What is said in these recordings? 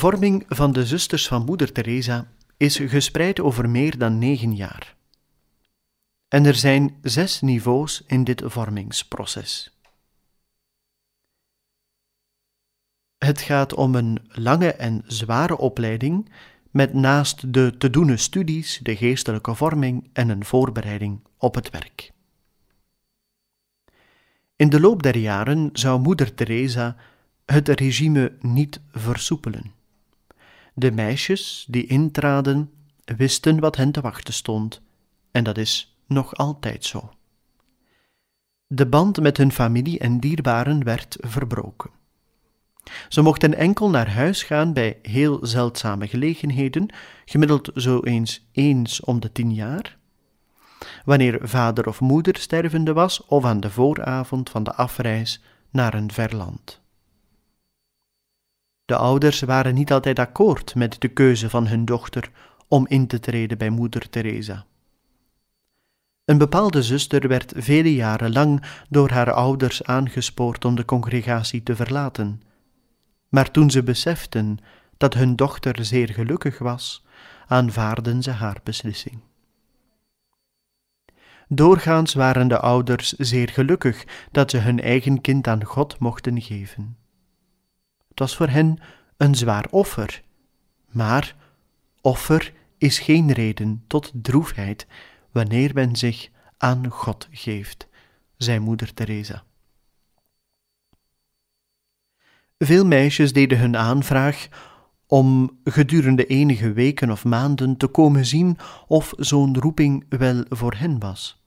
Vorming van de zusters van Moeder Teresa is gespreid over meer dan negen jaar. En er zijn zes niveaus in dit vormingsproces. Het gaat om een lange en zware opleiding met naast de te doene studies de geestelijke vorming en een voorbereiding op het werk. In de loop der jaren zou Moeder Teresa het regime niet versoepelen. De meisjes die intraden wisten wat hen te wachten stond, en dat is nog altijd zo. De band met hun familie en dierbaren werd verbroken. Ze mochten enkel naar huis gaan bij heel zeldzame gelegenheden, gemiddeld zo eens eens om de tien jaar, wanneer vader of moeder stervende was of aan de vooravond van de afreis naar een ver land. De ouders waren niet altijd akkoord met de keuze van hun dochter om in te treden bij moeder Teresa. Een bepaalde zuster werd vele jaren lang door haar ouders aangespoord om de congregatie te verlaten. Maar toen ze beseften dat hun dochter zeer gelukkig was, aanvaarden ze haar beslissing. Doorgaans waren de ouders zeer gelukkig dat ze hun eigen kind aan God mochten geven. Was voor hen een zwaar offer. Maar offer is geen reden tot droefheid wanneer men zich aan God geeft, zei moeder Teresa. Veel meisjes deden hun aanvraag om gedurende enige weken of maanden te komen zien of zo'n roeping wel voor hen was.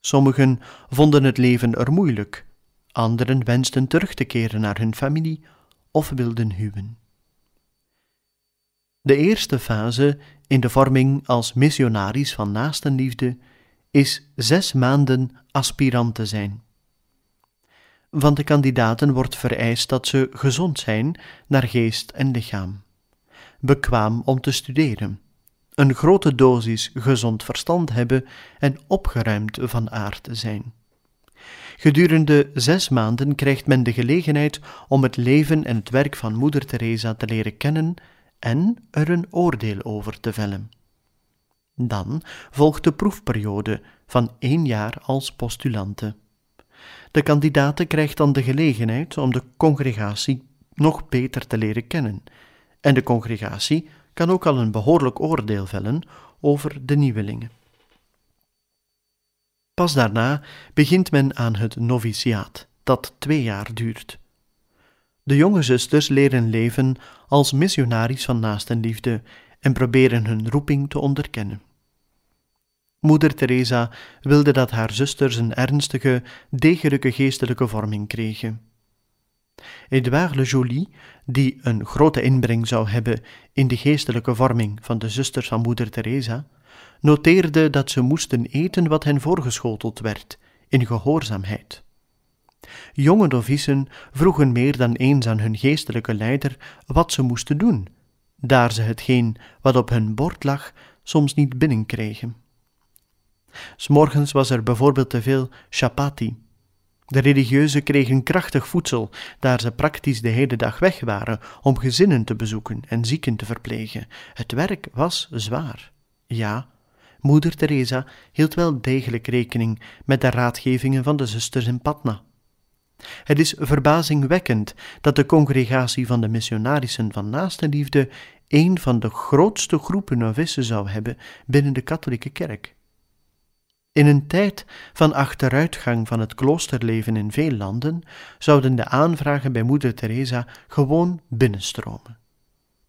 Sommigen vonden het leven er moeilijk, Anderen wensten terug te keren naar hun familie of wilden huwen. De eerste fase in de vorming als missionaris van naastenliefde is zes maanden aspirant te zijn. Van de kandidaten wordt vereist dat ze gezond zijn naar geest en lichaam, bekwaam om te studeren, een grote dosis gezond verstand hebben en opgeruimd van aard zijn. Gedurende zes maanden krijgt men de gelegenheid om het leven en het werk van Moeder Teresa te leren kennen en er een oordeel over te vellen. Dan volgt de proefperiode van één jaar als postulante. De kandidaat krijgt dan de gelegenheid om de congregatie nog beter te leren kennen, en de congregatie kan ook al een behoorlijk oordeel vellen over de nieuwelingen. Pas daarna begint men aan het noviciaat, dat twee jaar duurt. De jonge zusters leren leven als missionaries van naastenliefde en proberen hun roeping te onderkennen. Moeder Teresa wilde dat haar zusters een ernstige, degelijke geestelijke vorming kregen. Edouard Le Joly, die een grote inbreng zou hebben in de geestelijke vorming van de zusters van Moeder Teresa, noteerde dat ze moesten eten wat hen voorgeschoteld werd, in gehoorzaamheid. Jonge novicen vroegen meer dan eens aan hun geestelijke leider wat ze moesten doen, daar ze hetgeen wat op hun bord lag soms niet binnenkregen. S'morgens was er bijvoorbeeld te veel chapati. De religieuzen kregen krachtig voedsel, daar ze praktisch de hele dag weg waren om gezinnen te bezoeken en zieken te verplegen. Het werk was zwaar. Ja, Moeder Teresa hield wel degelijk rekening met de raadgevingen van de zusters in Patna. Het is verbazingwekkend dat de congregatie van de missionarissen van naastenliefde een van de grootste groepen novissen zou hebben binnen de katholieke kerk. In een tijd van achteruitgang van het kloosterleven in veel landen zouden de aanvragen bij moeder Teresa gewoon binnenstromen.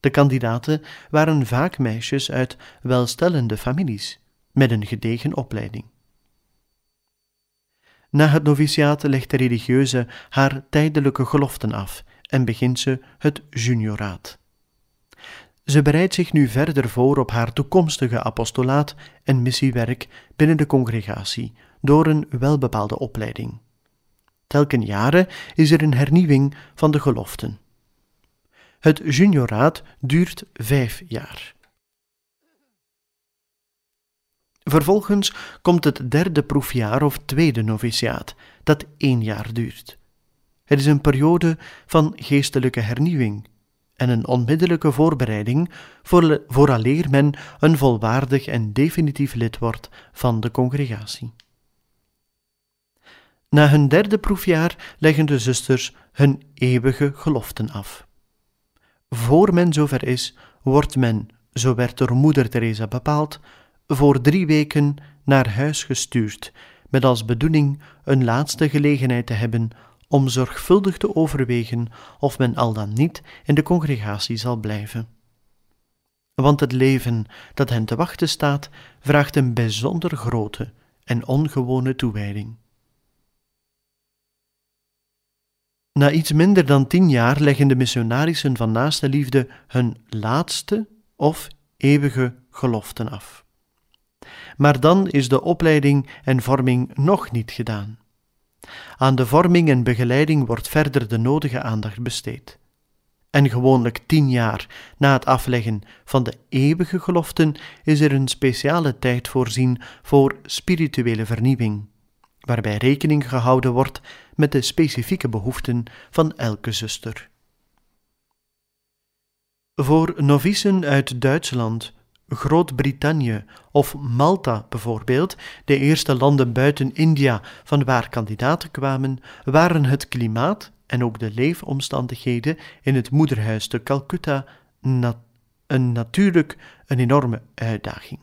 De kandidaten waren vaak meisjes uit welstellende families, met een gedegen opleiding. Na het noviciaat legt de religieuze haar tijdelijke geloften af en begint ze het junioraat. Ze bereidt zich nu verder voor op haar toekomstige apostolaat en missiewerk binnen de congregatie door een welbepaalde opleiding. Telken jaren is er een hernieuwing van de geloften. Het junioraat duurt vijf jaar. Vervolgens komt het derde proefjaar of tweede noviciaat, dat één jaar duurt. Het is een periode van geestelijke hernieuwing en een onmiddellijke voorbereiding voor, vooraleer men een volwaardig en definitief lid wordt van de congregatie. Na hun derde proefjaar leggen de zusters hun eeuwige geloften af. Voor men zover is, wordt men, zo werd door moeder Teresa bepaald, voor drie weken naar huis gestuurd, met als bedoeling een laatste gelegenheid te hebben om zorgvuldig te overwegen of men al dan niet in de congregatie zal blijven. Want het leven dat hen te wachten staat, vraagt een bijzonder grote en ongewone toewijding. Na iets minder dan tien jaar leggen de missionarissen van naaste liefde hun laatste of eeuwige geloften af. Maar dan is de opleiding en vorming nog niet gedaan. Aan de vorming en begeleiding wordt verder de nodige aandacht besteed. En gewoonlijk tien jaar na het afleggen van de eeuwige geloften is er een speciale tijd voorzien voor spirituele vernieuwing, waarbij rekening gehouden wordt met de specifieke behoeften van elke zuster. Voor novicen uit Duitsland, Groot-Brittannië of Malta bijvoorbeeld, de eerste landen buiten India van waar kandidaten kwamen, waren het klimaat en ook de leefomstandigheden in het moederhuis te Calcutta een natuurlijk een enorme uitdaging.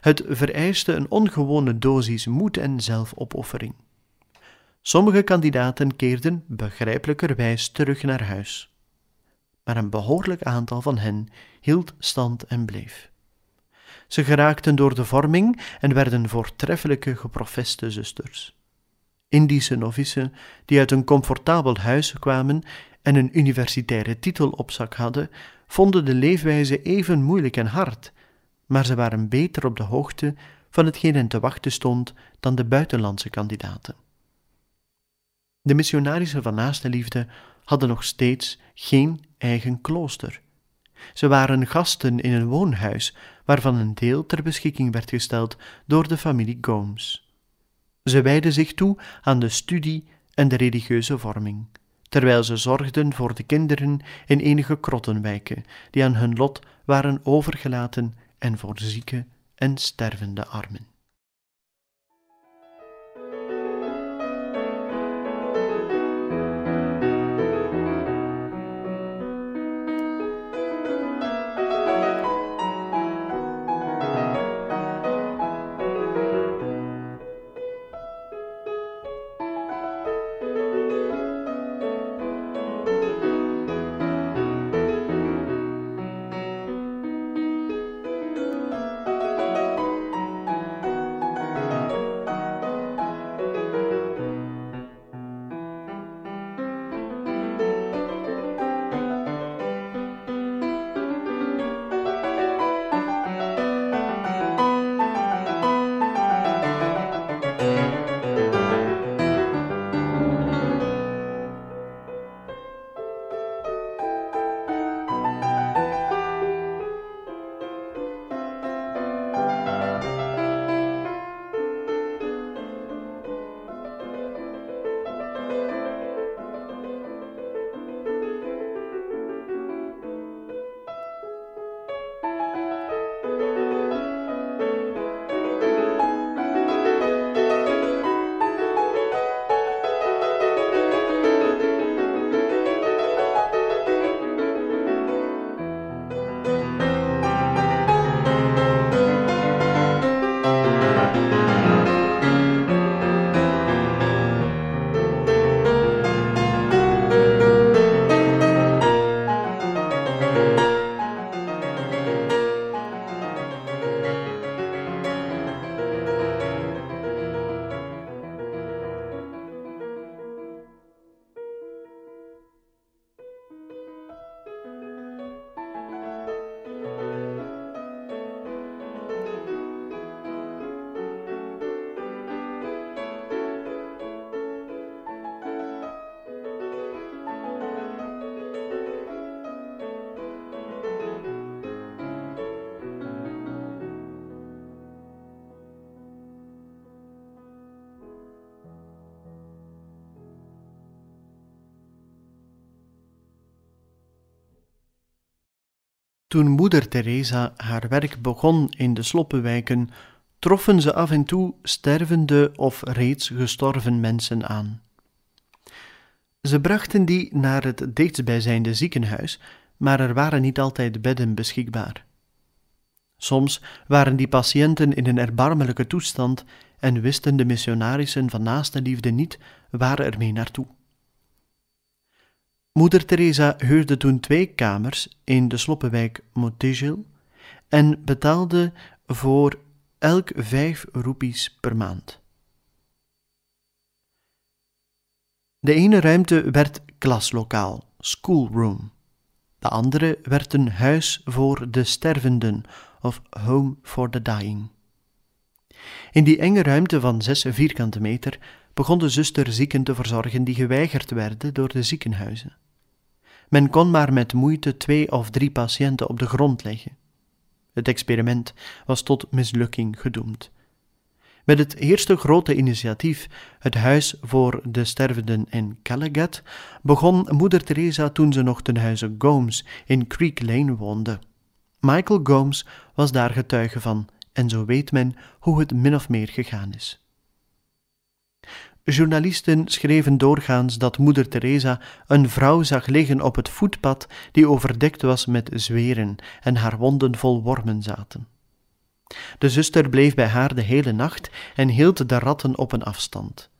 Het vereiste een ongewone dosis moed en zelfopoffering. Sommige kandidaten keerden begrijpelijkerwijs terug naar huis, maar een behoorlijk aantal van hen hield stand en bleef. Ze geraakten door de vorming en werden voortreffelijke geprofeste zusters. Indische novice die uit een comfortabel huis kwamen en een universitaire titel op zak hadden, vonden de leefwijze even moeilijk en hard, maar ze waren beter op de hoogte van hetgeen hen te wachten stond dan de buitenlandse kandidaten. De missionarissen van naaste liefde hadden nog steeds geen eigen klooster. Ze waren gasten in een woonhuis, waarvan een deel ter beschikking werd gesteld door de familie Gomes. Ze wijden zich toe aan de studie en de religieuze vorming, terwijl ze zorgden voor de kinderen in enige krottenwijken die aan hun lot waren overgelaten en voor zieke en stervende armen. Toen moeder Teresa haar werk begon in de sloppenwijken, troffen ze af en toe stervende of reeds gestorven mensen aan. Ze brachten die naar het dichtstbijzijnde ziekenhuis, maar er waren niet altijd bedden beschikbaar. Soms waren die patiënten in een erbarmelijke toestand en wisten de missionarissen van naaste liefde niet waar ermee naartoe. Moeder Teresa huurde toen twee kamers in de sloppenwijk Montigil en betaalde voor elk vijf roepies per maand. De ene ruimte werd klaslokaal, schoolroom. De andere werd een huis voor de stervenden, of home for the dying. In die enge ruimte van zes vierkante meter begon de zuster zieken te verzorgen die geweigerd werden door de ziekenhuizen. Men kon maar met moeite twee of drie patiënten op de grond leggen. Het experiment was tot mislukking gedoemd. Met het eerste grote initiatief, het Huis voor de Stervenden in Caligat, begon moeder Teresa toen ze nog ten huize Gomes in Creek Lane woonde. Michael Gomes was daar getuige van, en zo weet men hoe het min of meer gegaan is. Journalisten schreven doorgaans dat moeder Teresa een vrouw zag liggen op het voetpad die overdekt was met zweren en haar wonden vol wormen zaten. De zuster bleef bij haar de hele nacht en hield de ratten op een afstand.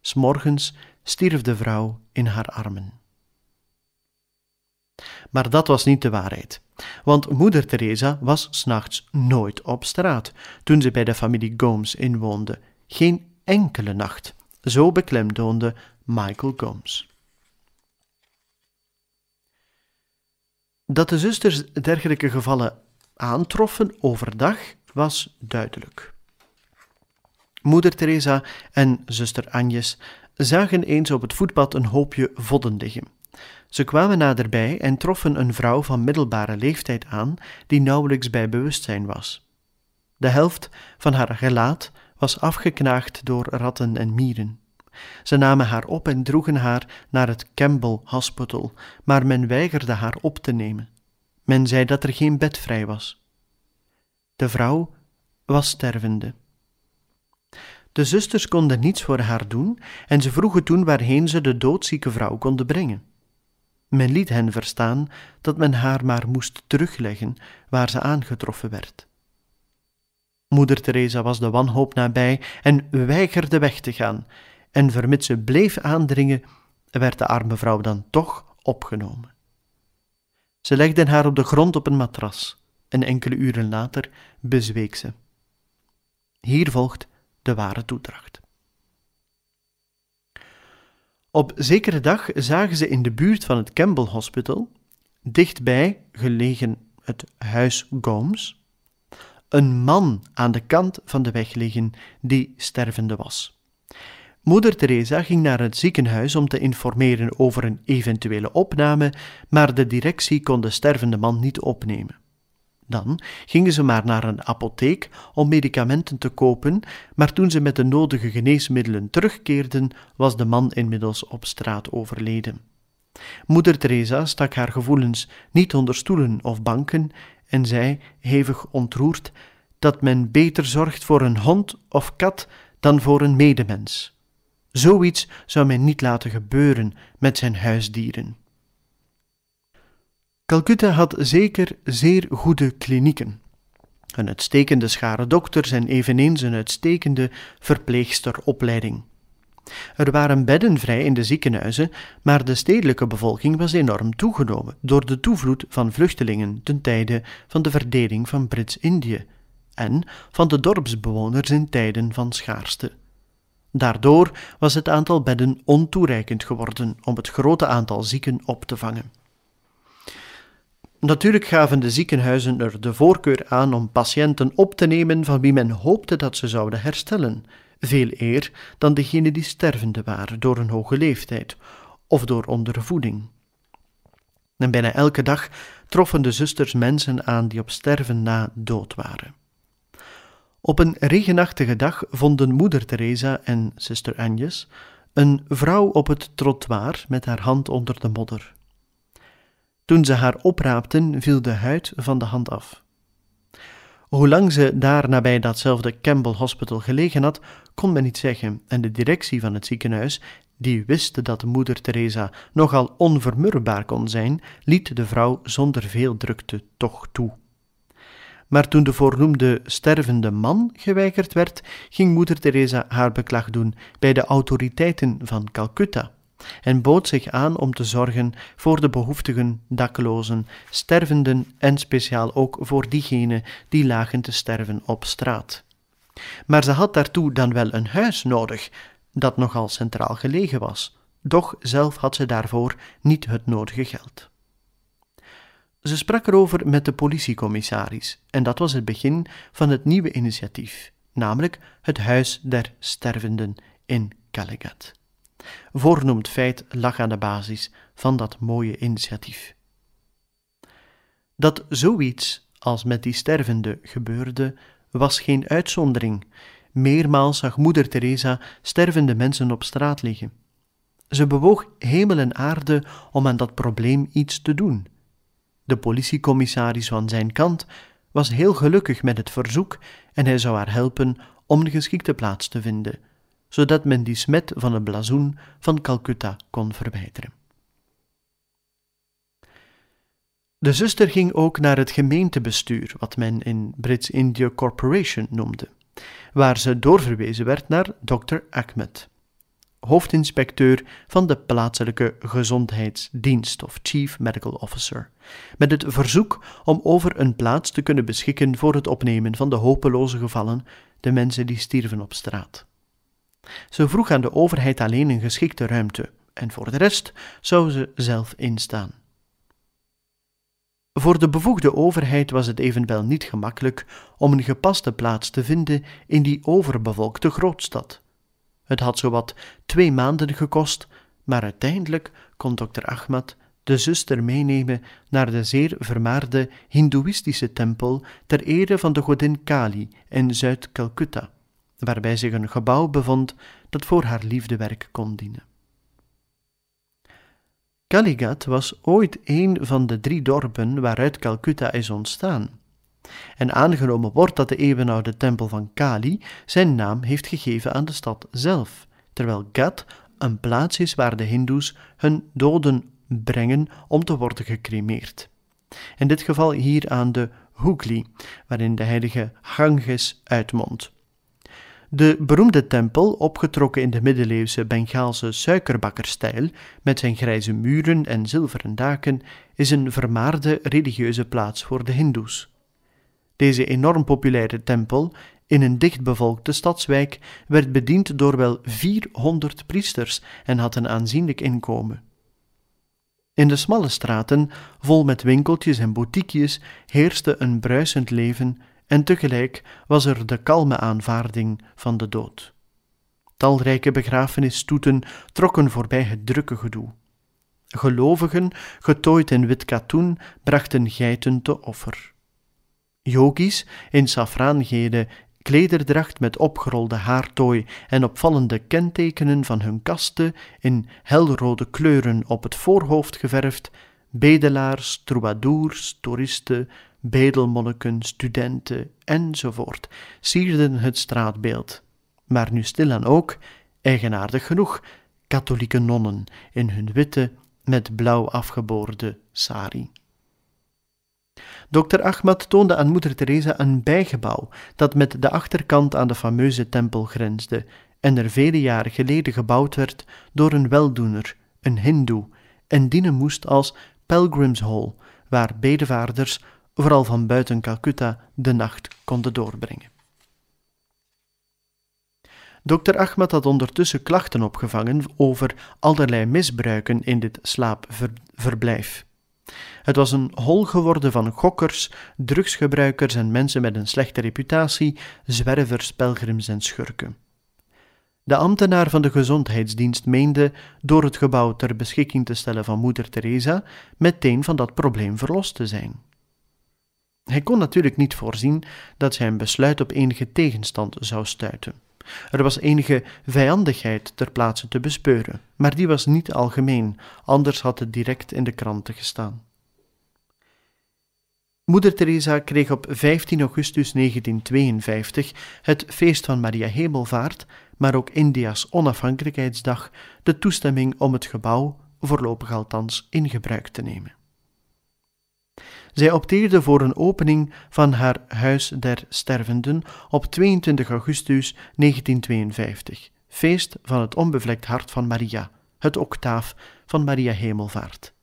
S'morgens stierf de vrouw in haar armen. Maar dat was niet de waarheid, want moeder Teresa was s'nachts nooit op straat toen ze bij de familie Gomes inwoonde, geen enkele nacht. Zo beklemtoonde Michael Gomes. Dat de zusters dergelijke gevallen aantroffen overdag was duidelijk. Moeder Teresa en zuster Agnes zagen eens op het voetpad een hoopje vodden liggen. Ze kwamen naderbij en troffen een vrouw van middelbare leeftijd aan die nauwelijks bij bewustzijn was. De helft van haar gelaat was afgeknaagd door ratten en mieren. Ze namen haar op en droegen haar naar het Campbell Hospital, maar men weigerde haar op te nemen. Men zei dat er geen bed vrij was. De vrouw was stervende. De zusters konden niets voor haar doen en ze vroegen toen waarheen ze de doodzieke vrouw konden brengen. Men liet hen verstaan dat men haar maar moest terugleggen waar ze aangetroffen werd. Moeder Teresa was de wanhoop nabij en weigerde weg te gaan, en vermits ze bleef aandringen, werd de arme vrouw dan toch opgenomen. Ze legden haar op de grond op een matras, en enkele uren later bezweek ze. Hier volgt de ware toedracht. Op zekere dag zagen ze in de buurt van het Campbell Hospital, dichtbij gelegen het huis Gomes, een man aan de kant van de weg liggen die stervende was. Moeder Teresa ging naar het ziekenhuis om te informeren over een eventuele opname, maar de directie kon de stervende man niet opnemen. Dan gingen ze maar naar een apotheek om medicamenten te kopen, maar toen ze met de nodige geneesmiddelen terugkeerden, was de man inmiddels op straat overleden. Moeder Teresa stak haar gevoelens niet onder stoelen of banken en zei, hevig ontroerd, dat men beter zorgt voor een hond of kat dan voor een medemens. Zoiets zou men niet laten gebeuren met zijn huisdieren. Calcutta had zeker zeer goede klinieken. Een uitstekende schare dokters en eveneens een uitstekende verpleegsteropleiding. Er waren bedden vrij in de ziekenhuizen, maar de stedelijke bevolking was enorm toegenomen door de toevloed van vluchtelingen ten tijde van de verdeling van Brits-Indië en van de dorpsbewoners in tijden van schaarste. Daardoor was het aantal bedden ontoereikend geworden om het grote aantal zieken op te vangen. Natuurlijk gaven de ziekenhuizen er de voorkeur aan om patiënten op te nemen van wie men hoopte dat ze zouden herstellen, veel eer dan degenen die stervende waren door een hoge leeftijd of door ondervoeding. En bijna elke dag troffen de zusters mensen aan die op sterven na dood waren. Op een regenachtige dag vonden moeder Teresa en zuster Agnes een vrouw op het trottoir met haar hand onder de modder. Toen ze haar opraapten, viel de huid van de hand af. Hoe lang ze daar nabij datzelfde Campbell Hospital gelegen had, kon men niet zeggen, en de directie van het ziekenhuis, die wist dat moeder Teresa nogal onvermurwbaar kon zijn, liet de vrouw zonder veel drukte toch toe. Maar toen de voornoemde stervende man geweigerd werd, ging moeder Teresa haar beklag doen bij de autoriteiten van Calcutta en bood zich aan om te zorgen voor de behoeftigen, daklozen, stervenden en speciaal ook voor diegenen die lagen te sterven op straat. Maar ze had daartoe dan wel een huis nodig, dat nogal centraal gelegen was, doch zelf had ze daarvoor niet het nodige geld. Ze sprak erover met de politiecommissaris, en dat was het begin van het nieuwe initiatief, namelijk het Huis der Stervenden in Calicut. Voornoemd feit lag aan de basis van dat mooie initiatief. Dat zoiets als met die stervende gebeurde, was geen uitzondering. Meermaals zag moeder Teresa stervende mensen op straat liggen. Ze bewoog hemel en aarde om aan dat probleem iets te doen. De politiecommissaris van zijn kant was heel gelukkig met het verzoek en hij zou haar helpen om een geschikte plaats te vinden, zodat men die smet van het blazoen van Calcutta kon verwijderen. De zuster ging ook naar het gemeentebestuur, wat men in Brits India Corporation noemde, waar ze doorverwezen werd naar Dr. Ahmed hoofdinspecteur van de plaatselijke gezondheidsdienst of Chief Medical Officer, met het verzoek om over een plaats te kunnen beschikken voor het opnemen van de hopeloze gevallen, de mensen die stierven op straat. Ze vroeg aan de overheid alleen een geschikte ruimte, en voor de rest zou ze zelf instaan. Voor de bevoegde overheid was het evenwel niet gemakkelijk om een gepaste plaats te vinden in die overbevolkte grootstad het had zowat twee maanden gekost, maar uiteindelijk kon dokter Ahmad de zuster meenemen naar de zeer vermaarde Hindoeïstische tempel ter ere van de godin Kali in Zuid-Calcutta, waarbij zich een gebouw bevond dat voor haar liefdewerk kon dienen. Kaligat was ooit een van de drie dorpen waaruit Calcutta is ontstaan en aangenomen wordt dat de eeuwenoude tempel van Kali zijn naam heeft gegeven aan de stad zelf, terwijl Gat een plaats is waar de Hindoes hun doden brengen om te worden gecremeerd. In dit geval hier aan de Hugli, waarin de heilige Ganges uitmondt. De beroemde tempel, opgetrokken in de middeleeuwse Bengaalse suikerbakkerstijl, met zijn grijze muren en zilveren daken, is een vermaarde religieuze plaats voor de Hindoes. Deze enorm populaire tempel in een dichtbevolkte stadswijk werd bediend door wel 400 priesters en had een aanzienlijk inkomen. In de smalle straten, vol met winkeltjes en boutiquejes, heerste een bruisend leven en tegelijk was er de kalme aanvaarding van de dood. Talrijke begrafenisstoeten trokken voorbij het drukke gedoe. Gelovigen, getooid in wit katoen, brachten geiten te offer. Yogis in safraangele klederdracht met opgerolde haartooi en opvallende kentekenen van hun kasten in helrode kleuren op het voorhoofd geverfd, bedelaars, troubadours, toeristen, bedelmonniken, studenten enzovoort, sierden het straatbeeld. Maar nu stilaan ook, eigenaardig genoeg, katholieke nonnen in hun witte, met blauw afgeboorde sari. Dr. Ahmad toonde aan moeder Teresa een bijgebouw dat met de achterkant aan de fameuze tempel grensde en er vele jaren geleden gebouwd werd door een weldoener, een hindoe, en dienen moest als Pilgrims Hall, waar bedevaarders, vooral van buiten Calcutta, de nacht konden doorbrengen. Dr. Ahmad had ondertussen klachten opgevangen over allerlei misbruiken in dit slaapverblijf. Het was een hol geworden van gokkers, drugsgebruikers en mensen met een slechte reputatie, zwervers, pelgrims en schurken. De ambtenaar van de gezondheidsdienst meende door het gebouw ter beschikking te stellen van moeder Teresa meteen van dat probleem verlost te zijn. Hij kon natuurlijk niet voorzien dat zijn besluit op enige tegenstand zou stuiten. Er was enige vijandigheid ter plaatse te bespeuren, maar die was niet algemeen, anders had het direct in de kranten gestaan. Moeder Teresa kreeg op 15 augustus 1952 het feest van Maria Hemelvaart, maar ook India's onafhankelijkheidsdag, de toestemming om het gebouw, voorlopig althans, in gebruik te nemen. Zij opteerde voor een opening van haar Huis der Stervenden op 22 augustus 1952, feest van het onbevlekt hart van Maria, het octaaf van Maria Hemelvaart.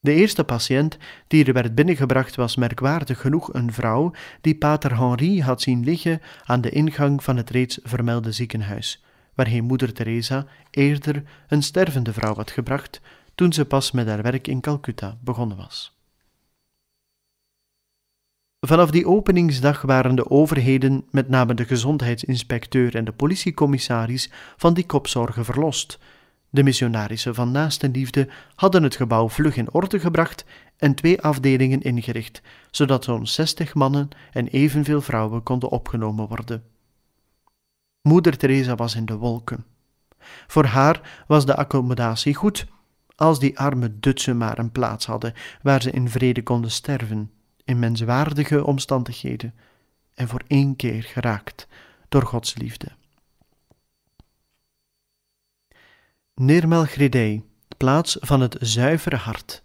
De eerste patiënt die er werd binnengebracht was merkwaardig genoeg een vrouw die pater Henri had zien liggen aan de ingang van het reeds vermelde ziekenhuis, waarheen moeder Teresa eerder een stervende vrouw had gebracht toen ze pas met haar werk in Calcutta begonnen was. Vanaf die openingsdag waren de overheden, met name de gezondheidsinspecteur en de politiecommissaris, van die kopzorgen verlost. De missionarissen van Naastenliefde hadden het gebouw vlug in orde gebracht en twee afdelingen ingericht, zodat zo'n zestig mannen en evenveel vrouwen konden opgenomen worden. Moeder Teresa was in de wolken. Voor haar was de accommodatie goed, als die arme Dutsen maar een plaats hadden waar ze in vrede konden sterven in menswaardige omstandigheden en voor één keer geraakt door Gods liefde. Nirmalgridei, plaats van het zuivere hart.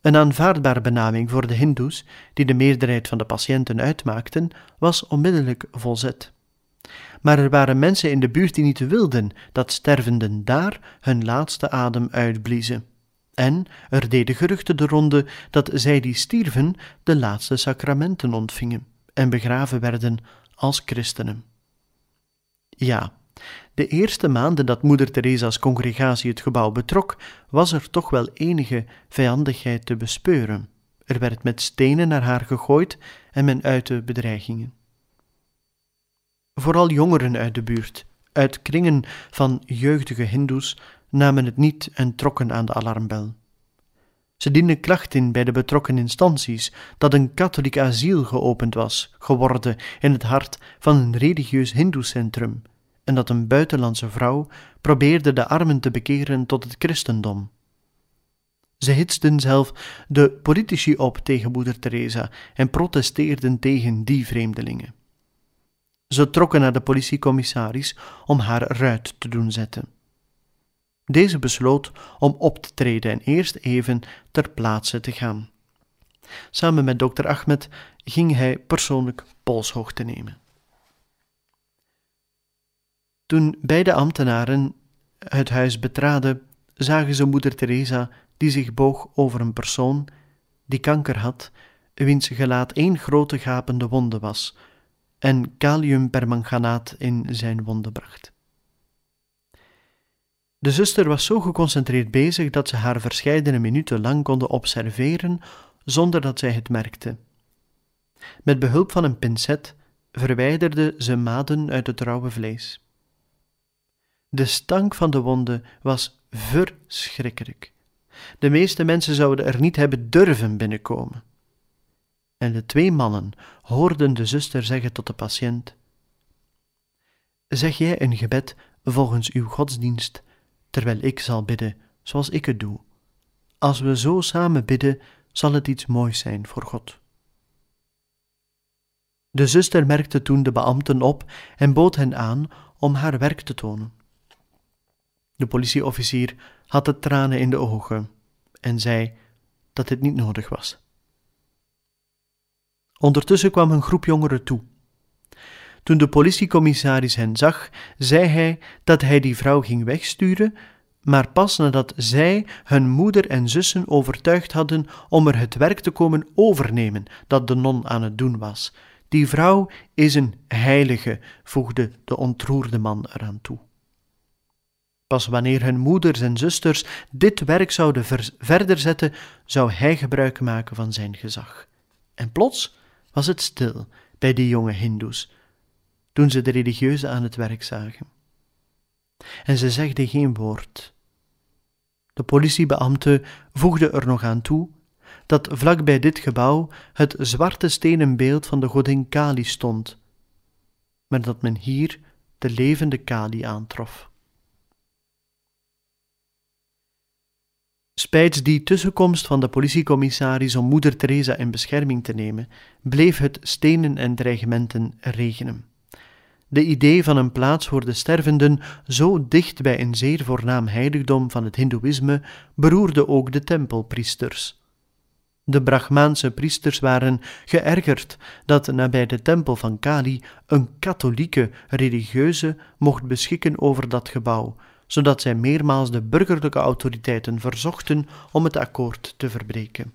Een aanvaardbare benaming voor de Hindoes, die de meerderheid van de patiënten uitmaakten, was onmiddellijk volzet. Maar er waren mensen in de buurt die niet wilden dat stervenden daar hun laatste adem uitbliezen. En er deden geruchten de ronde dat zij die stierven de laatste sacramenten ontvingen en begraven werden als christenen. Ja, de eerste maanden dat moeder Teresa's congregatie het gebouw betrok, was er toch wel enige vijandigheid te bespeuren. Er werd met stenen naar haar gegooid en men uitte bedreigingen. Vooral jongeren uit de buurt, uit kringen van jeugdige hindoes, namen het niet en trokken aan de alarmbel. Ze dienden klacht in bij de betrokken instanties dat een katholiek asiel geopend was, geworden in het hart van een religieus hindoecentrum, en dat een buitenlandse vrouw probeerde de armen te bekeren tot het christendom. Ze hitsten zelf de politici op tegen moeder Teresa en protesteerden tegen die vreemdelingen. Ze trokken naar de politiecommissaris om haar ruit te doen zetten. Deze besloot om op te treden en eerst even ter plaatse te gaan. Samen met dokter Ahmed ging hij persoonlijk polshoogte nemen. Toen beide ambtenaren het huis betraden, zagen ze moeder Teresa die zich boog over een persoon die kanker had, wiens gelaat één grote gapende wonde was en kaliumpermanganaat in zijn wonde bracht. De zuster was zo geconcentreerd bezig dat ze haar verscheidene minuten lang konden observeren zonder dat zij het merkte. Met behulp van een pincet verwijderde ze maden uit het rauwe vlees. De stank van de wonde was verschrikkelijk. De meeste mensen zouden er niet hebben durven binnenkomen. En de twee mannen hoorden de zuster zeggen tot de patiënt: Zeg jij een gebed volgens uw godsdienst terwijl ik zal bidden zoals ik het doe. Als we zo samen bidden, zal het iets moois zijn voor God. De zuster merkte toen de beambten op en bood hen aan om haar werk te tonen. De politieofficier had de tranen in de ogen en zei dat dit niet nodig was. Ondertussen kwam een groep jongeren toe. Toen de politiecommissaris hen zag, zei hij dat hij die vrouw ging wegsturen, maar pas nadat zij hun moeder en zussen overtuigd hadden om er het werk te komen overnemen dat de non aan het doen was. Die vrouw is een heilige, voegde de ontroerde man eraan toe. Pas wanneer hun moeders en zusters dit werk zouden verder zetten, zou hij gebruik maken van zijn gezag. En plots was het stil bij die jonge Hindoes, toen ze de religieuzen aan het werk zagen. En ze zegden geen woord. De politiebeambte voegde er nog aan toe dat vlak bij dit gebouw het zwarte stenen beeld van de godin Kali stond, maar dat men hier de levende Kali aantrof. Spijts die tussenkomst van de politiecommissaris om moeder Teresa in bescherming te nemen, bleef het stenen en dreigementen regenen. De idee van een plaats voor de stervenden zo dicht bij een zeer voornaam heiligdom van het Hindoeïsme beroerde ook de tempelpriesters. De Brahmaanse priesters waren geërgerd dat nabij de tempel van Kali een katholieke religieuze mocht beschikken over dat gebouw, zodat zij meermaals de burgerlijke autoriteiten verzochten om het akkoord te verbreken.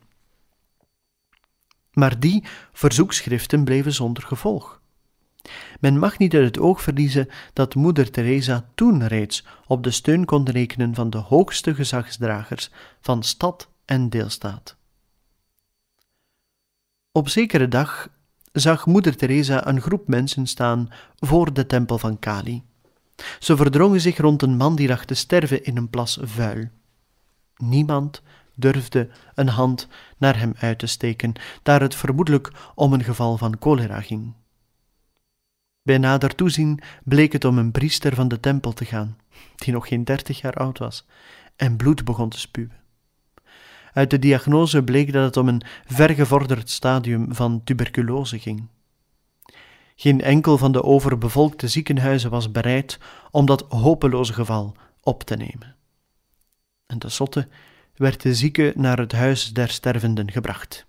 Maar die verzoekschriften bleven zonder gevolg. Men mag niet uit het oog verliezen dat moeder Teresa toen reeds op de steun kon rekenen van de hoogste gezagsdragers van stad en deelstaat. Op zekere dag zag moeder Teresa een groep mensen staan voor de tempel van Kali. Ze verdrongen zich rond een man die lag te sterven in een plas vuil. Niemand durfde een hand naar hem uit te steken, daar het vermoedelijk om een geval van cholera ging. Bij nader toezien bleek het om een priester van de tempel te gaan, die nog geen dertig jaar oud was en bloed begon te spuwen. Uit de diagnose bleek dat het om een vergevorderd stadium van tuberculose ging. Geen enkel van de overbevolkte ziekenhuizen was bereid om dat hopeloze geval op te nemen. En tenslotte werd de zieke naar het huis der stervenden gebracht.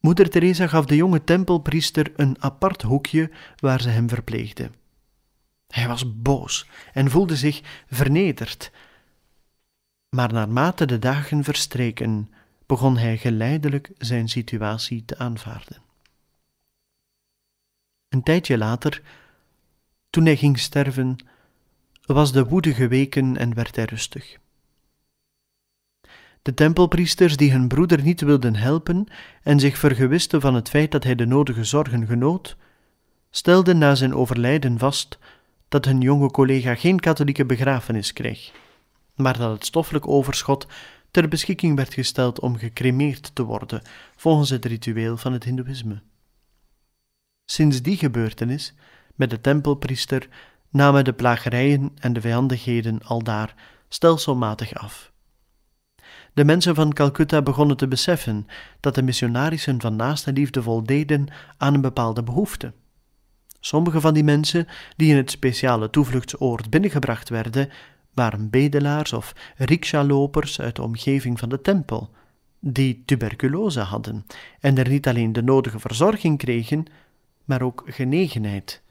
Moeder Teresa gaf de jonge tempelpriester een apart hoekje waar ze hem verpleegde. Hij was boos en voelde zich vernederd. Maar naarmate de dagen verstreken, begon hij geleidelijk zijn situatie te aanvaarden. Een tijdje later, toen hij ging sterven, was de woede geweken en werd hij rustig. De tempelpriesters die hun broeder niet wilden helpen en zich vergewisten van het feit dat hij de nodige zorgen genoot, stelden na zijn overlijden vast dat hun jonge collega geen katholieke begrafenis kreeg, maar dat het stoffelijk overschot ter beschikking werd gesteld om gecremeerd te worden volgens het ritueel van het Hindoeïsme. Sinds die gebeurtenis met de tempelpriester namen de plagerijen en de vijandigheden aldaar stelselmatig af. De mensen van Calcutta begonnen te beseffen dat de missionarissen van naaste liefde voldeden aan een bepaalde behoefte. Sommige van die mensen die in het speciale toevluchtsoord binnengebracht werden, waren bedelaars of rikshalopers uit de omgeving van de tempel, die tuberculose hadden en er niet alleen de nodige verzorging kregen, maar ook genegenheid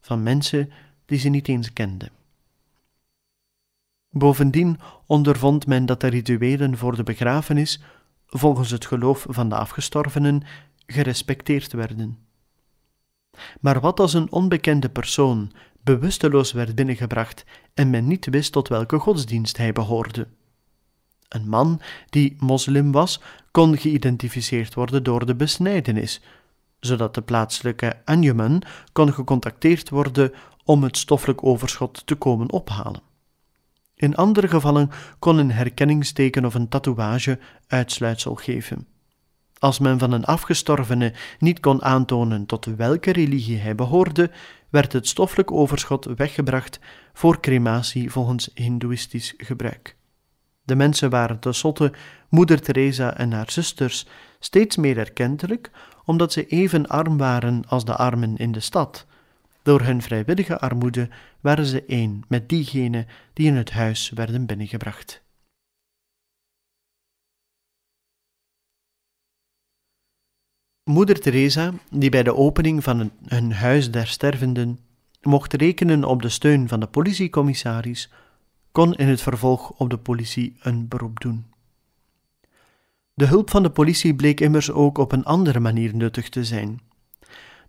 van mensen die ze niet eens kenden. Bovendien ondervond men dat de rituelen voor de begrafenis, volgens het geloof van de afgestorvenen, gerespecteerd werden. Maar wat als een onbekende persoon bewusteloos werd binnengebracht en men niet wist tot welke godsdienst hij behoorde? Een man die moslim was, kon geïdentificeerd worden door de besnijdenis, zodat de plaatselijke anjuman kon gecontacteerd worden om het stoffelijk overschot te komen ophalen. In andere gevallen kon een herkenningsteken of een tatoeage uitsluitsel geven. Als men van een afgestorvene niet kon aantonen tot welke religie hij behoorde, werd het stoffelijk overschot weggebracht voor crematie volgens Hindoeïstisch gebruik. De mensen waren tenslotte Moeder Teresa en haar zusters steeds meer erkentelijk, omdat ze even arm waren als de armen in de stad, door hun vrijwillige armoede waren ze één met diegenen die in het huis werden binnengebracht. Moeder Teresa, die bij de opening van hun huis der stervenden mocht rekenen op de steun van de politiecommissaris, kon in het vervolg op de politie een beroep doen. De hulp van de politie bleek immers ook op een andere manier nuttig te zijn.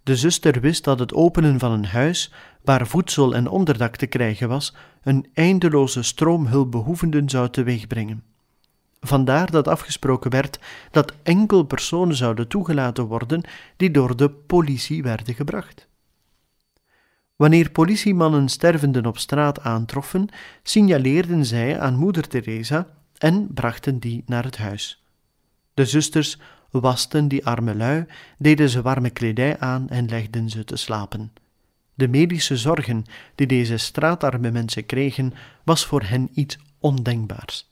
De zuster wist dat het openen van een huis, waar voedsel en onderdak te krijgen was, een eindeloze stroom hulpbehoevenden zou teweegbrengen. Vandaar dat afgesproken werd dat enkel personen zouden toegelaten worden die door de politie werden gebracht. Wanneer politiemannen stervenden op straat aantroffen, signaleerden zij aan moeder Teresa en brachten die naar het huis. De zusters wasten die arme lui, deden ze warme kledij aan en legden ze te slapen. De medische zorgen die deze straatarme mensen kregen, was voor hen iets ondenkbaars.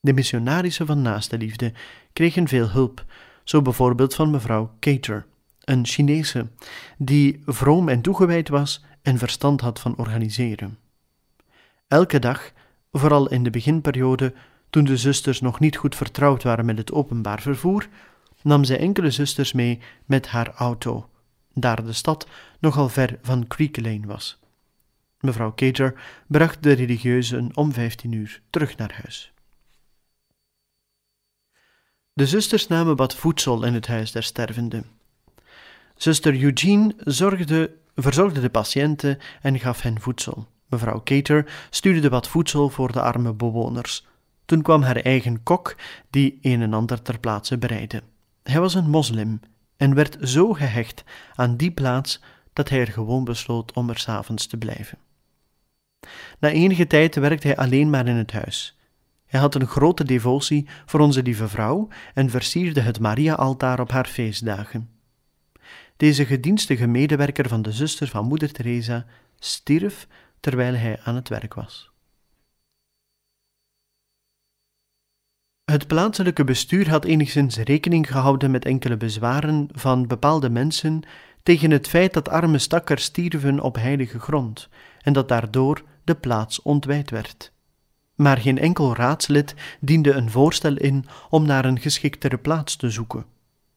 De missionarissen van naaste liefde kregen veel hulp, zo bijvoorbeeld van mevrouw Cater, een Chinese, die vroom en toegewijd was en verstand had van organiseren. Elke dag, vooral in de beginperiode, toen de zusters nog niet goed vertrouwd waren met het openbaar vervoer, nam zij enkele zusters mee met haar auto, daar de stad nogal ver van Creek Lane was. Mevrouw Cater bracht de religieuzen om vijftien uur terug naar huis. De zusters namen wat voedsel in het huis der stervende. Zuster Eugene zorgde, verzorgde de patiënten en gaf hen voedsel. Mevrouw Cater stuurde wat voedsel voor de arme bewoners. Toen kwam haar eigen kok, die een en ander ter plaatse bereidde. Hij was een moslim en werd zo gehecht aan die plaats dat hij er gewoon besloot om er s'avonds te blijven. Na enige tijd werkte hij alleen maar in het huis. Hij had een grote devotie voor onze lieve vrouw en versierde het Maria-altaar op haar feestdagen. Deze gedienstige medewerker van de zuster van moeder Teresa stierf terwijl hij aan het werk was. Het plaatselijke bestuur had enigszins rekening gehouden met enkele bezwaren van bepaalde mensen tegen het feit dat arme stakkers stierven op heilige grond en dat daardoor de plaats ontwijd werd. Maar geen enkel raadslid diende een voorstel in om naar een geschiktere plaats te zoeken.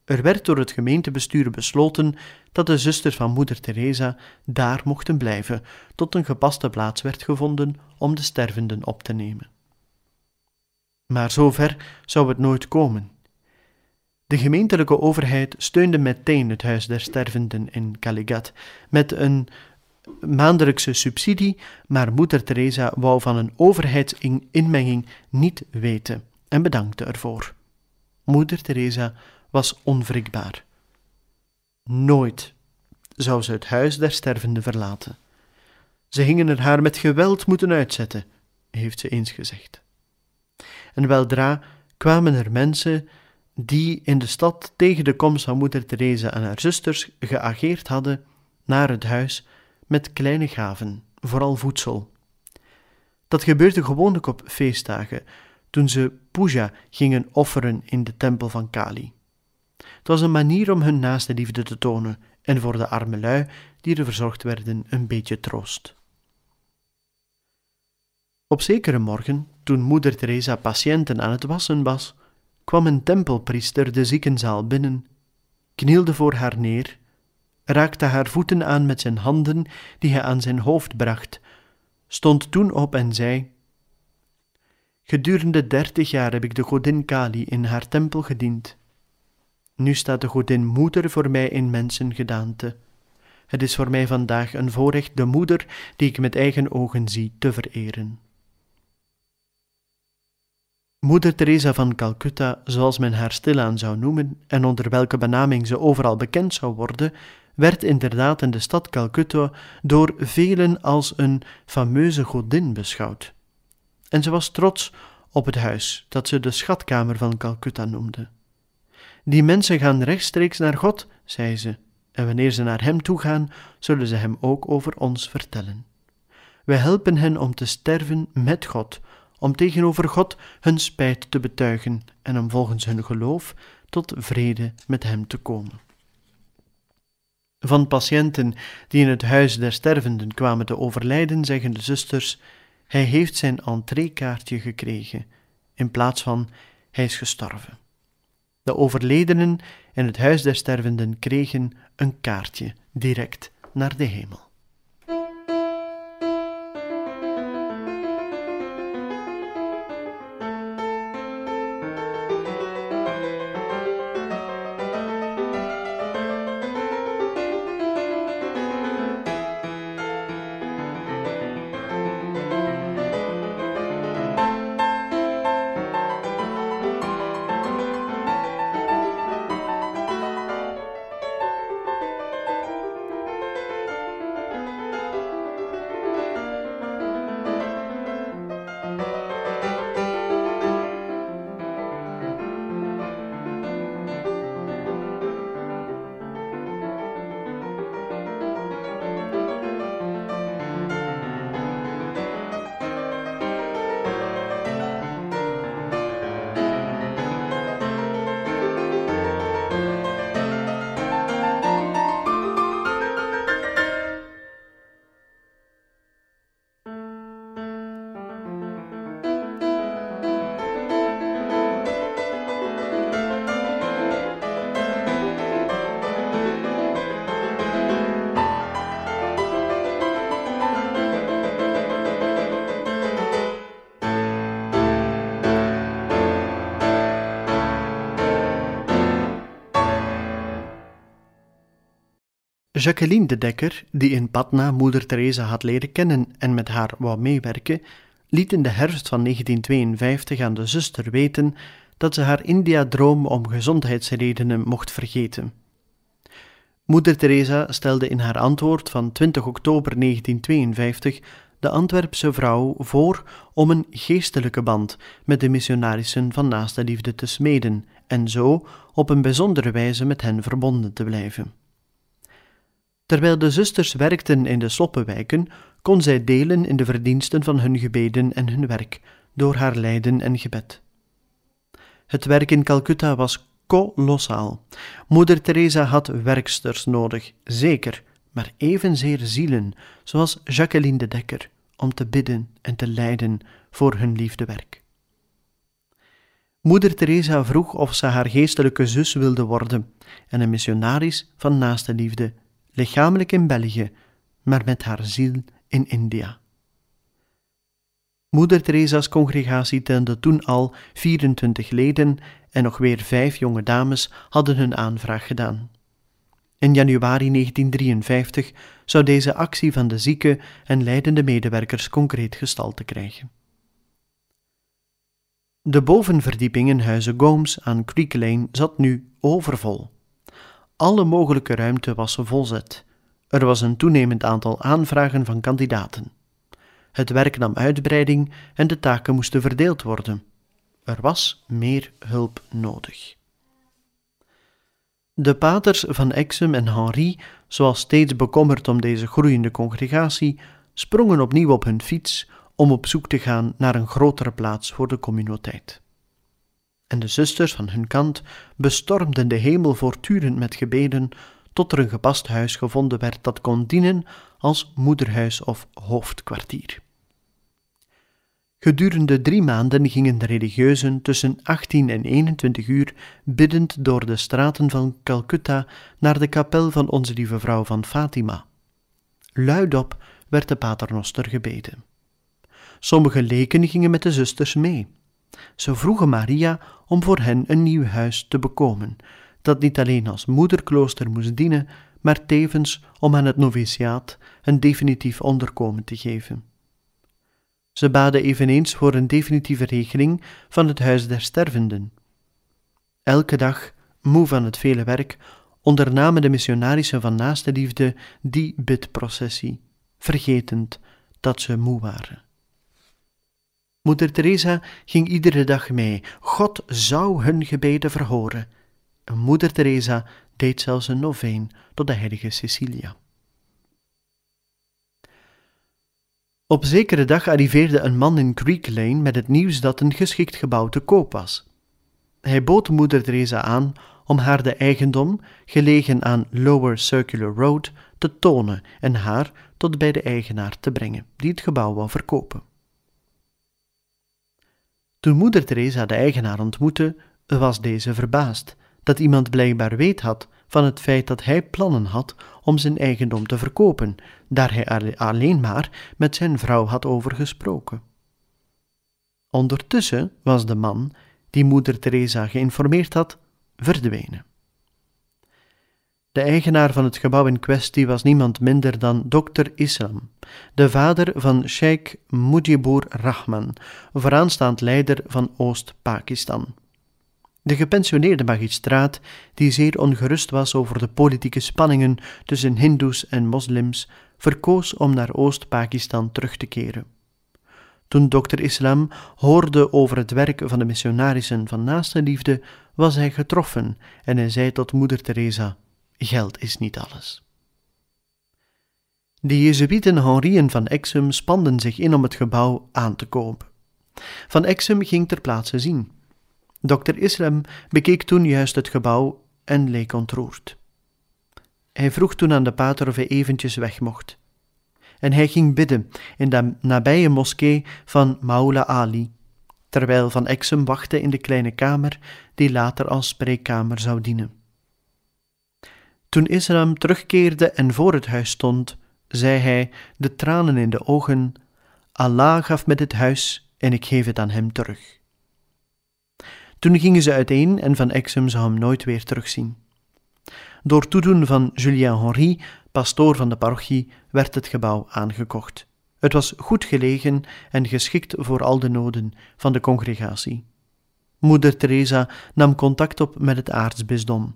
Er werd door het gemeentebestuur besloten dat de zusters van moeder Teresa daar mochten blijven tot een gepaste plaats werd gevonden om de stervenden op te nemen. Maar zover zou het nooit komen. De gemeentelijke overheid steunde meteen het Huis der Stervenden in Caligat met een maandelijkse subsidie, maar moeder Teresa wou van een overheidsinmenging niet weten en bedankte ervoor. Moeder Teresa was onwrikbaar. Nooit zou ze het huis der stervende verlaten. Ze gingen er haar met geweld moeten uitzetten, heeft ze eens gezegd. En weldra kwamen er mensen die in de stad tegen de komst van moeder Teresa en haar zusters geageerd hadden naar het huis met kleine gaven, vooral voedsel. Dat gebeurde gewoonlijk op feestdagen, toen ze puja gingen offeren in de tempel van Kali. Het was een manier om hun naaste liefde te tonen en voor de arme lui die er verzorgd werden een beetje troost. Op zekere morgen, toen moeder Teresa patiënten aan het wassen was, kwam een tempelpriester de ziekenzaal binnen, knielde voor haar neer, raakte haar voeten aan met zijn handen die hij aan zijn hoofd bracht, stond toen op en zei: Gedurende dertig jaar heb ik de godin Kali in haar tempel gediend. Nu staat de godin moeder voor mij in mensengedaante. Het is voor mij vandaag een voorrecht de moeder die ik met eigen ogen zie te vereren. Moeder Teresa van Calcutta, zoals men haar stilaan zou noemen en onder welke benaming ze overal bekend zou worden, werd inderdaad in de stad Calcutta door velen als een fameuze godin beschouwd. En ze was trots op het huis dat ze de schatkamer van Calcutta noemde. Die mensen gaan rechtstreeks naar God, zei ze, en wanneer ze naar Hem toe gaan, zullen ze Hem ook over ons vertellen. Wij helpen hen om te sterven met God, om tegenover God hun spijt te betuigen en om volgens hun geloof tot vrede met Hem te komen. Van patiënten die in het huis der stervenden kwamen te overlijden, zeggen de zusters: Hij heeft zijn entreekaartje gekregen, in plaats van hij is gestorven. De overledenen in het huis der stervenden kregen een kaartje direct naar de hemel. Jacqueline de Dekker, die in Patna moeder Teresa had leren kennen en met haar wou meewerken, liet in de herfst van 1952 aan de zuster weten dat ze haar India-droom om gezondheidsredenen mocht vergeten. Moeder Teresa stelde in haar antwoord van 20 oktober 1952 de Antwerpse vrouw voor om een geestelijke band met de missionarissen van naaste liefde te smeden en zo op een bijzondere wijze met hen verbonden te blijven. Terwijl de zusters werkten in de sloppenwijken, kon zij delen in de verdiensten van hun gebeden en hun werk, door haar lijden en gebed. Het werk in Calcutta was kolossaal. Moeder Teresa had werksters nodig, zeker, maar evenzeer zielen, zoals Jacqueline de Dekker, om te bidden en te lijden voor hun liefdewerk. Moeder Teresa vroeg of ze haar geestelijke zus wilde worden en een missionaris van naaste liefde, lichamelijk in België, maar met haar ziel in India. Moeder Teresa's congregatie telde toen al 24 leden en nog weer vijf jonge dames hadden hun aanvraag gedaan. In januari 1953 zou deze actie van de zieke en leidende medewerkers concreet gestalte krijgen. De bovenverdieping in Huizen Gomes aan Creek Lane zat nu overvol. Alle mogelijke ruimte was volzet. Er was een toenemend aantal aanvragen van kandidaten. Het werk nam uitbreiding en de taken moesten verdeeld worden. Er was meer hulp nodig. De paters van Exum en Henri, zoals steeds bekommerd om deze groeiende congregatie, sprongen opnieuw op hun fiets om op zoek te gaan naar een grotere plaats voor de communiteit. En de zusters van hun kant bestormden de hemel voortdurend met gebeden tot er een gepast huis gevonden werd dat kon dienen als moederhuis of hoofdkwartier. Gedurende drie maanden gingen de religieuzen tussen 18 en 21 uur biddend door de straten van Calcutta naar de kapel van Onze Lieve Vrouw van Fatima. Luidop werd de paternoster gebeden. Sommige leken gingen met de zusters mee. Ze vroegen Maria om voor hen een nieuw huis te bekomen, dat niet alleen als moederklooster moest dienen, maar tevens om aan het noviciaat een definitief onderkomen te geven. Ze baden eveneens voor een definitieve regeling van het huis der stervenden. Elke dag, moe van het vele werk, ondernamen de missionarissen van naaste liefde die bidprocessie, vergetend dat ze moe waren. Moeder Teresa ging iedere dag mee. God zou hun gebeden verhoren. Moeder Teresa deed zelfs een noveen tot de heilige Cecilia. Op zekere dag arriveerde een man in Creek Lane met het nieuws dat een geschikt gebouw te koop was. Hij bood moeder Teresa aan om haar de eigendom, gelegen aan Lower Circular Road, te tonen en haar tot bij de eigenaar te brengen, die het gebouw wou verkopen. Toen moeder Teresa de eigenaar ontmoette, was deze verbaasd dat iemand blijkbaar weet had van het feit dat hij plannen had om zijn eigendom te verkopen, daar hij alleen maar met zijn vrouw had over gesproken. Ondertussen was de man, die moeder Teresa geïnformeerd had, verdwenen. De eigenaar van het gebouw in kwestie was niemand minder dan dokter Islam, de vader van Sheikh Mujibur Rahman, vooraanstaand leider van Oost-Pakistan. De gepensioneerde magistraat, die zeer ongerust was over de politieke spanningen tussen Hindoes en moslims, verkoos om naar Oost-Pakistan terug te keren. Toen dokter Islam hoorde over het werk van de missionarissen van naaste liefde, was hij getroffen en hij zei tot moeder Teresa: Geld is niet alles. De Jezuïeten Henrien van Exum spanden zich in om het gebouw aan te kopen. Van Exum ging ter plaatse zien. Dokter Islam bekeek toen juist het gebouw en leek ontroerd. Hij vroeg toen aan de pater of hij eventjes weg mocht. En hij ging bidden in de nabije moskee van Maula Ali, terwijl Van Exum wachtte in de kleine kamer die later als spreekkamer zou dienen. Toen Islam terugkeerde en voor het huis stond, zei hij, de tranen in de ogen: Allah gaf me dit huis en ik geef het aan hem terug. Toen gingen ze uiteen en Van Exum zou hem nooit weer terugzien. Door toedoen van Julien Henry pastoor van de parochie, werd het gebouw aangekocht. Het was goed gelegen en geschikt voor al de noden van de congregatie. Moeder Teresa nam contact op met het aartsbisdom.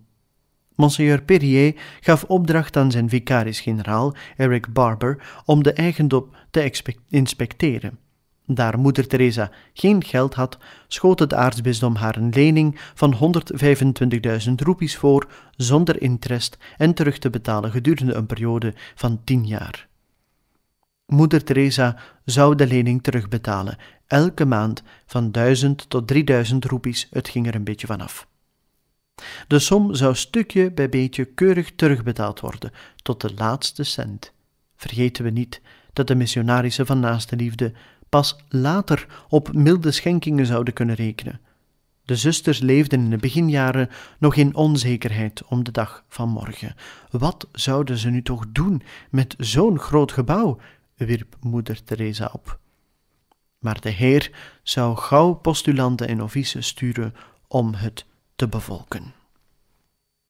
Monseigneur Perrier gaf opdracht aan zijn vicaris-generaal, Eric Barber, om de eigendom te inspecteren. Daar moeder Teresa geen geld had, schoot het aartsbisdom haar een lening van 125.000 roepies voor, zonder interest en terug te betalen gedurende een periode van tien jaar. Moeder Teresa zou de lening terugbetalen, elke maand van 1000 tot 3000 roepies, het ging er een beetje vanaf. De som zou stukje bij beetje keurig terugbetaald worden, tot de laatste cent. Vergeten we niet dat de missionarissen van naaste liefde pas later op milde schenkingen zouden kunnen rekenen. De zusters leefden in de beginjaren nog in onzekerheid om de dag van morgen. Wat zouden ze nu toch doen met zo'n groot gebouw? wierp moeder Teresa op. Maar de Heer zou gauw postulanten en novices sturen om het te bevolken.